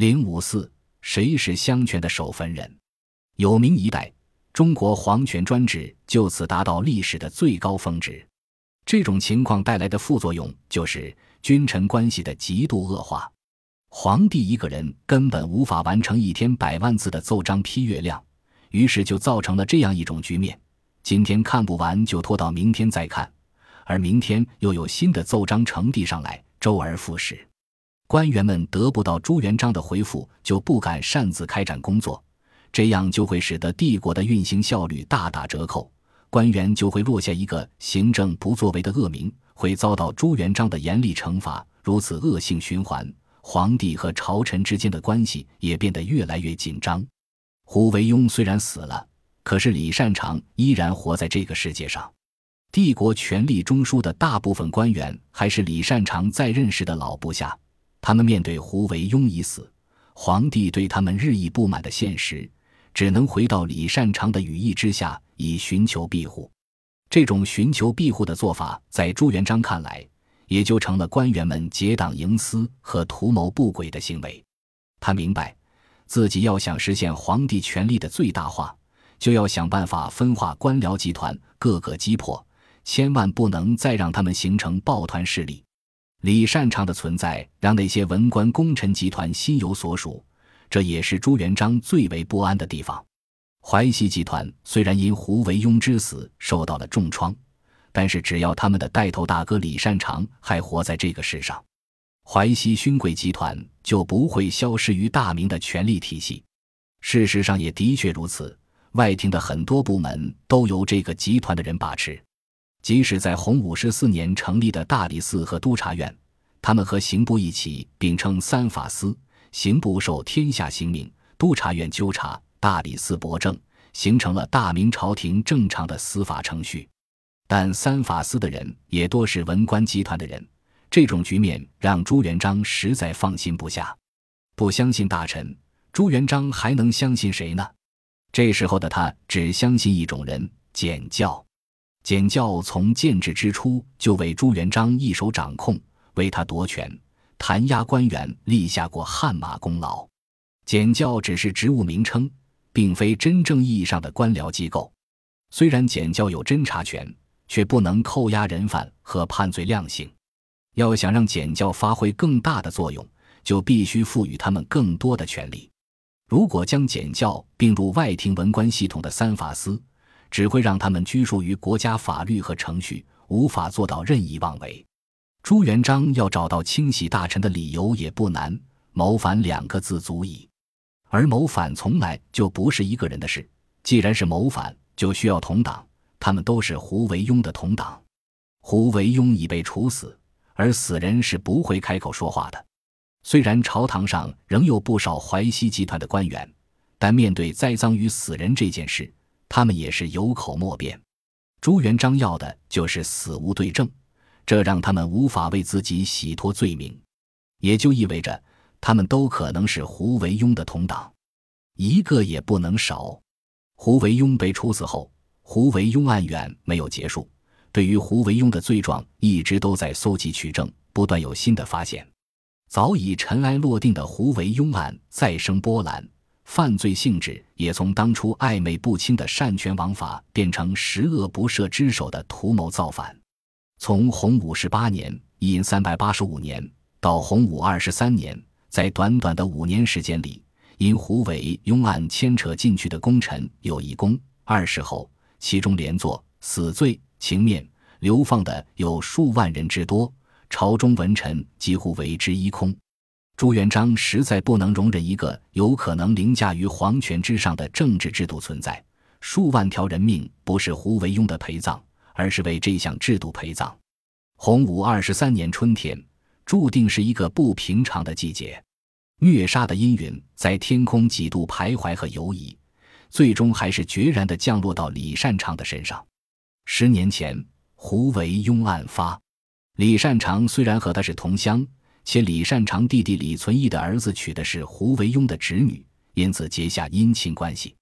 零五四，谁是相权的守坟人？有名一代，中国皇权专制就此达到历史的最高峰值。这种情况带来的副作用就是君臣关系的极度恶化。皇帝一个人根本无法完成一天百万字的奏章批阅量，于是就造成了这样一种局面：今天看不完就拖到明天再看，而明天又有新的奏章呈递上来，周而复始。官员们得不到朱元璋的回复，就不敢擅自开展工作，这样就会使得帝国的运行效率大打折扣，官员就会落下一个行政不作为的恶名，会遭到朱元璋的严厉惩罚。如此恶性循环，皇帝和朝臣之间的关系也变得越来越紧张。胡惟庸虽然死了，可是李善长依然活在这个世界上。帝国权力中枢的大部分官员还是李善长在任时的老部下。他们面对胡惟庸已死，皇帝对他们日益不满的现实，只能回到李善长的羽翼之下，以寻求庇护。这种寻求庇护的做法，在朱元璋看来，也就成了官员们结党营私和图谋不轨的行为。他明白，自己要想实现皇帝权力的最大化，就要想办法分化官僚集团，各个击破，千万不能再让他们形成抱团势力。李善长的存在让那些文官功臣集团心有所属，这也是朱元璋最为不安的地方。淮西集团虽然因胡惟庸之死受到了重创，但是只要他们的带头大哥李善长还活在这个世上，淮西勋贵集团就不会消失于大明的权力体系。事实上也的确如此，外廷的很多部门都由这个集团的人把持。即使在洪武十四年成立的大理寺和督察院，他们和刑部一起并称三法司，刑部受天下刑命，督察院纠察，大理寺驳政，形成了大明朝廷正常的司法程序。但三法司的人也多是文官集团的人，这种局面让朱元璋实在放心不下。不相信大臣，朱元璋还能相信谁呢？这时候的他只相信一种人——简教。简教从建制之初就为朱元璋一手掌控，为他夺权、弹压官员立下过汗马功劳。简教只是职务名称，并非真正意义上的官僚机构。虽然简教有侦查权，却不能扣押人犯和判罪量刑。要想让简教发挥更大的作用，就必须赋予他们更多的权利。如果将简教并入外廷文官系统的三法司，只会让他们拘束于国家法律和程序，无法做到任意妄为。朱元璋要找到清洗大臣的理由也不难，谋反两个字足矣。而谋反从来就不是一个人的事，既然是谋反，就需要同党，他们都是胡惟庸的同党。胡惟庸已被处死，而死人是不会开口说话的。虽然朝堂上仍有不少淮西集团的官员，但面对栽赃于死人这件事。他们也是有口莫辩，朱元璋要的就是死无对证，这让他们无法为自己洗脱罪名，也就意味着他们都可能是胡惟庸的同党，一个也不能少。胡惟庸被处死后，胡惟庸案远没有结束，对于胡惟庸的罪状一直都在搜集取证，不断有新的发现。早已尘埃落定的胡惟庸案再生波澜。犯罪性质也从当初暧昧不清的擅权枉法变成十恶不赦之首的图谋造反。从洪武十八年（因三百八十五年）到洪武二十三年，在短短的五年时间里，因胡惟庸案牵扯进去的功臣有一公、二十后，其中连坐、死罪、情面、流放的有数万人之多，朝中文臣几乎为之一空。朱元璋实在不能容忍一个有可能凌驾于皇权之上的政治制度存在。数万条人命不是胡惟庸的陪葬，而是为这项制度陪葬。洪武二十三年春天，注定是一个不平常的季节。虐杀的阴云在天空几度徘徊和游移，最终还是决然地降落到李善长的身上。十年前，胡惟庸案发，李善长虽然和他是同乡。且李善长弟弟李存义的儿子娶的是胡惟庸的侄女，因此结下姻亲关系。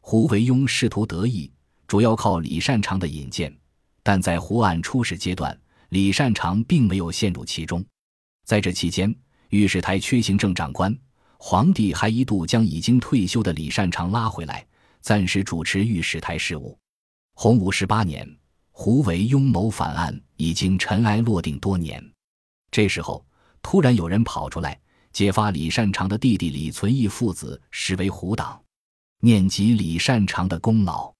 胡惟庸仕途得意，主要靠李善长的引荐，但在胡案初始阶段，李善长并没有陷入其中。在这期间，御史台缺行政长官，皇帝还一度将已经退休的李善长拉回来，暂时主持御史台事务。洪武十八年，胡惟庸谋反案已经尘埃落定多年，这时候突然有人跑出来揭发李善长的弟弟李存义父子实为胡党，念及李善长的功劳。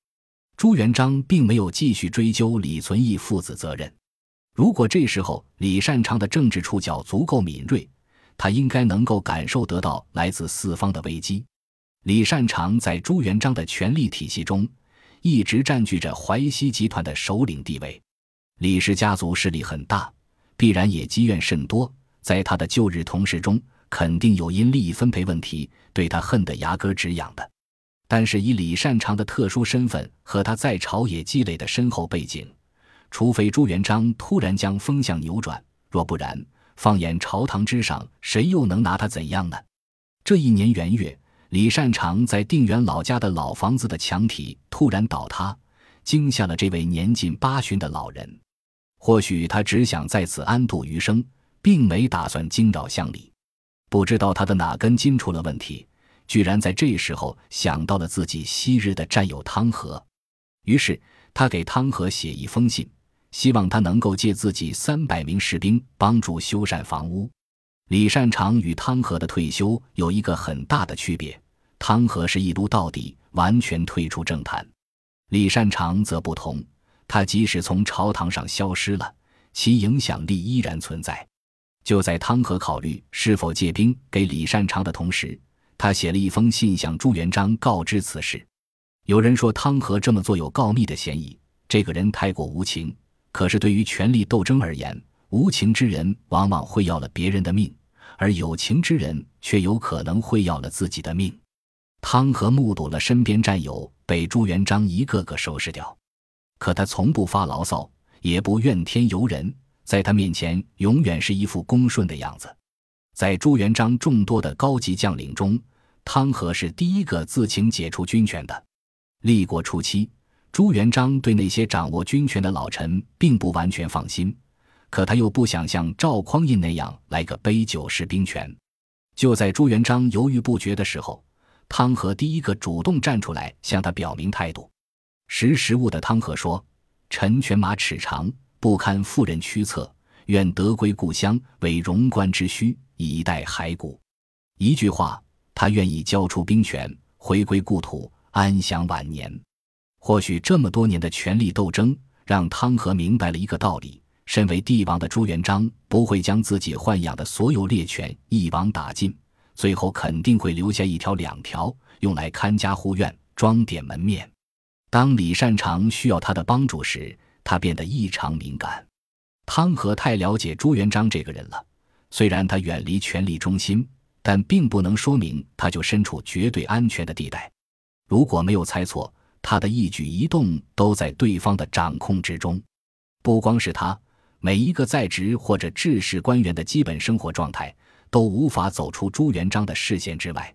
朱元璋并没有继续追究李存义父子责任。如果这时候李善长的政治触角足够敏锐，他应该能够感受得到来自四方的危机。李善长在朱元璋的权力体系中。一直占据着淮西集团的首领地位，李氏家族势力很大，必然也积怨甚多。在他的旧日同事中，肯定有因利益分配问题对他恨得牙根直痒的。但是以李善长的特殊身份和他在朝野积累的深厚背景，除非朱元璋突然将风向扭转，若不然，放眼朝堂之上，谁又能拿他怎样呢？这一年元月。李善长在定远老家的老房子的墙体突然倒塌，惊吓了这位年近八旬的老人。或许他只想在此安度余生，并没打算惊扰乡里。不知道他的哪根筋出了问题，居然在这时候想到了自己昔日的战友汤和。于是他给汤和写一封信，希望他能够借自己三百名士兵帮助修缮房屋。李善长与汤和的退休有一个很大的区别，汤和是一撸到底，完全退出政坛；李善长则不同，他即使从朝堂上消失了，其影响力依然存在。就在汤和考虑是否借兵给李善长的同时，他写了一封信向朱元璋告知此事。有人说汤和这么做有告密的嫌疑，这个人太过无情。可是对于权力斗争而言，无情之人往往会要了别人的命。而有情之人却有可能会要了自己的命。汤和目睹了身边战友被朱元璋一个个收拾掉，可他从不发牢骚，也不怨天尤人，在他面前永远是一副恭顺的样子。在朱元璋众多的高级将领中，汤和是第一个自请解除军权的。立国初期，朱元璋对那些掌握军权的老臣并不完全放心。可他又不想像赵匡胤那样来个杯酒释兵权。就在朱元璋犹豫不决的时候，汤和第一个主动站出来向他表明态度。识时务的汤和说：“臣犬马齿长，不堪妇人驱策，愿得归故乡，为荣官之需，以待骸骨。”一句话，他愿意交出兵权，回归故土，安享晚年。或许这么多年的权力斗争，让汤和明白了一个道理。身为帝王的朱元璋不会将自己豢养的所有猎犬一网打尽，最后肯定会留下一条两条，用来看家护院、装点门面。当李善长需要他的帮助时，他变得异常敏感。汤和太了解朱元璋这个人了，虽然他远离权力中心，但并不能说明他就身处绝对安全的地带。如果没有猜错，他的一举一动都在对方的掌控之中。不光是他。每一个在职或者治世官员的基本生活状态都无法走出朱元璋的视线之外。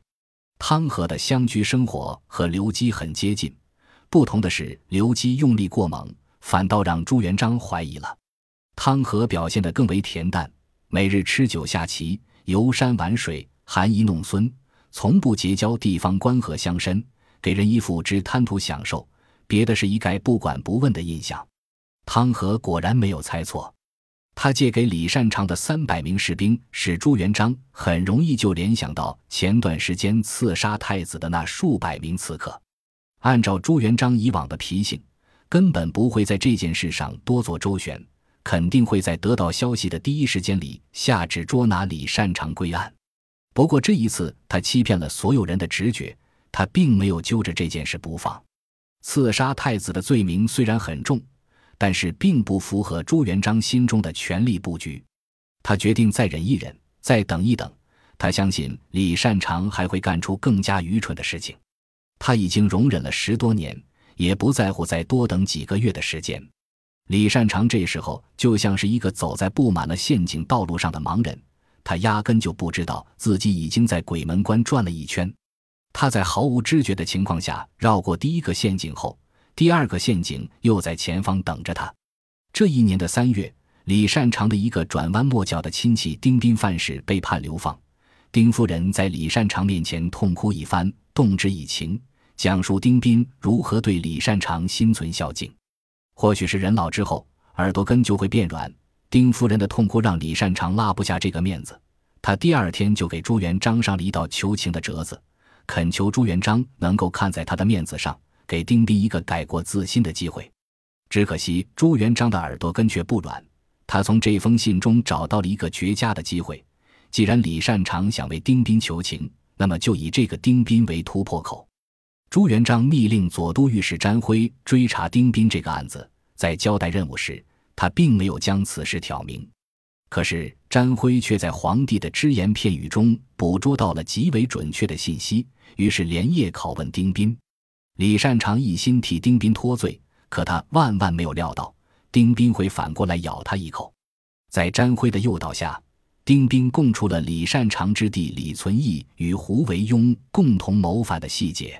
汤和的乡居生活和刘基很接近，不同的是，刘基用力过猛，反倒让朱元璋怀疑了。汤和表现得更为恬淡，每日吃酒下棋、游山玩水、含饴弄孙，从不结交地方官和乡绅，给人一副只贪图享受，别的是一概不管不问的印象。汤和果然没有猜错，他借给李善长的三百名士兵，使朱元璋很容易就联想到前段时间刺杀太子的那数百名刺客。按照朱元璋以往的脾性，根本不会在这件事上多做周旋，肯定会在得到消息的第一时间里下旨捉拿李善长归案。不过这一次，他欺骗了所有人的直觉，他并没有揪着这件事不放。刺杀太子的罪名虽然很重。但是并不符合朱元璋心中的权力布局，他决定再忍一忍，再等一等。他相信李善长还会干出更加愚蠢的事情。他已经容忍了十多年，也不在乎再多等几个月的时间。李善长这时候就像是一个走在布满了陷阱道路上的盲人，他压根就不知道自己已经在鬼门关转了一圈。他在毫无知觉的情况下绕过第一个陷阱后。第二个陷阱又在前方等着他。这一年的三月，李善长的一个转弯抹角的亲戚丁斌范氏被判流放，丁夫人在李善长面前痛哭一番，动之以情，讲述丁斌如何对李善长心存孝敬。或许是人老之后，耳朵根就会变软。丁夫人的痛哭让李善长拉不下这个面子，他第二天就给朱元璋上了一道求情的折子，恳求朱元璋能够看在他的面子上，给丁斌一个改过自新的机会。只可惜朱元璋的耳朵根却不软，他从这封信中找到了一个绝佳的机会。既然李善长想为丁斌求情，那么就以这个丁斌为突破口。朱元璋密令左都御史詹辉追查丁斌这个案子，在交代任务时，他并没有将此事挑明。可是詹辉却在皇帝的只言片语中捕捉到了极为准确的信息，于是连夜拷问丁斌。李善长一心替丁斌脱罪，可他万万没有料到，丁斌会反过来咬他一口。在詹辉的诱导下。丁斌供出了李善长之弟李存义与胡惟庸共同谋反的细节。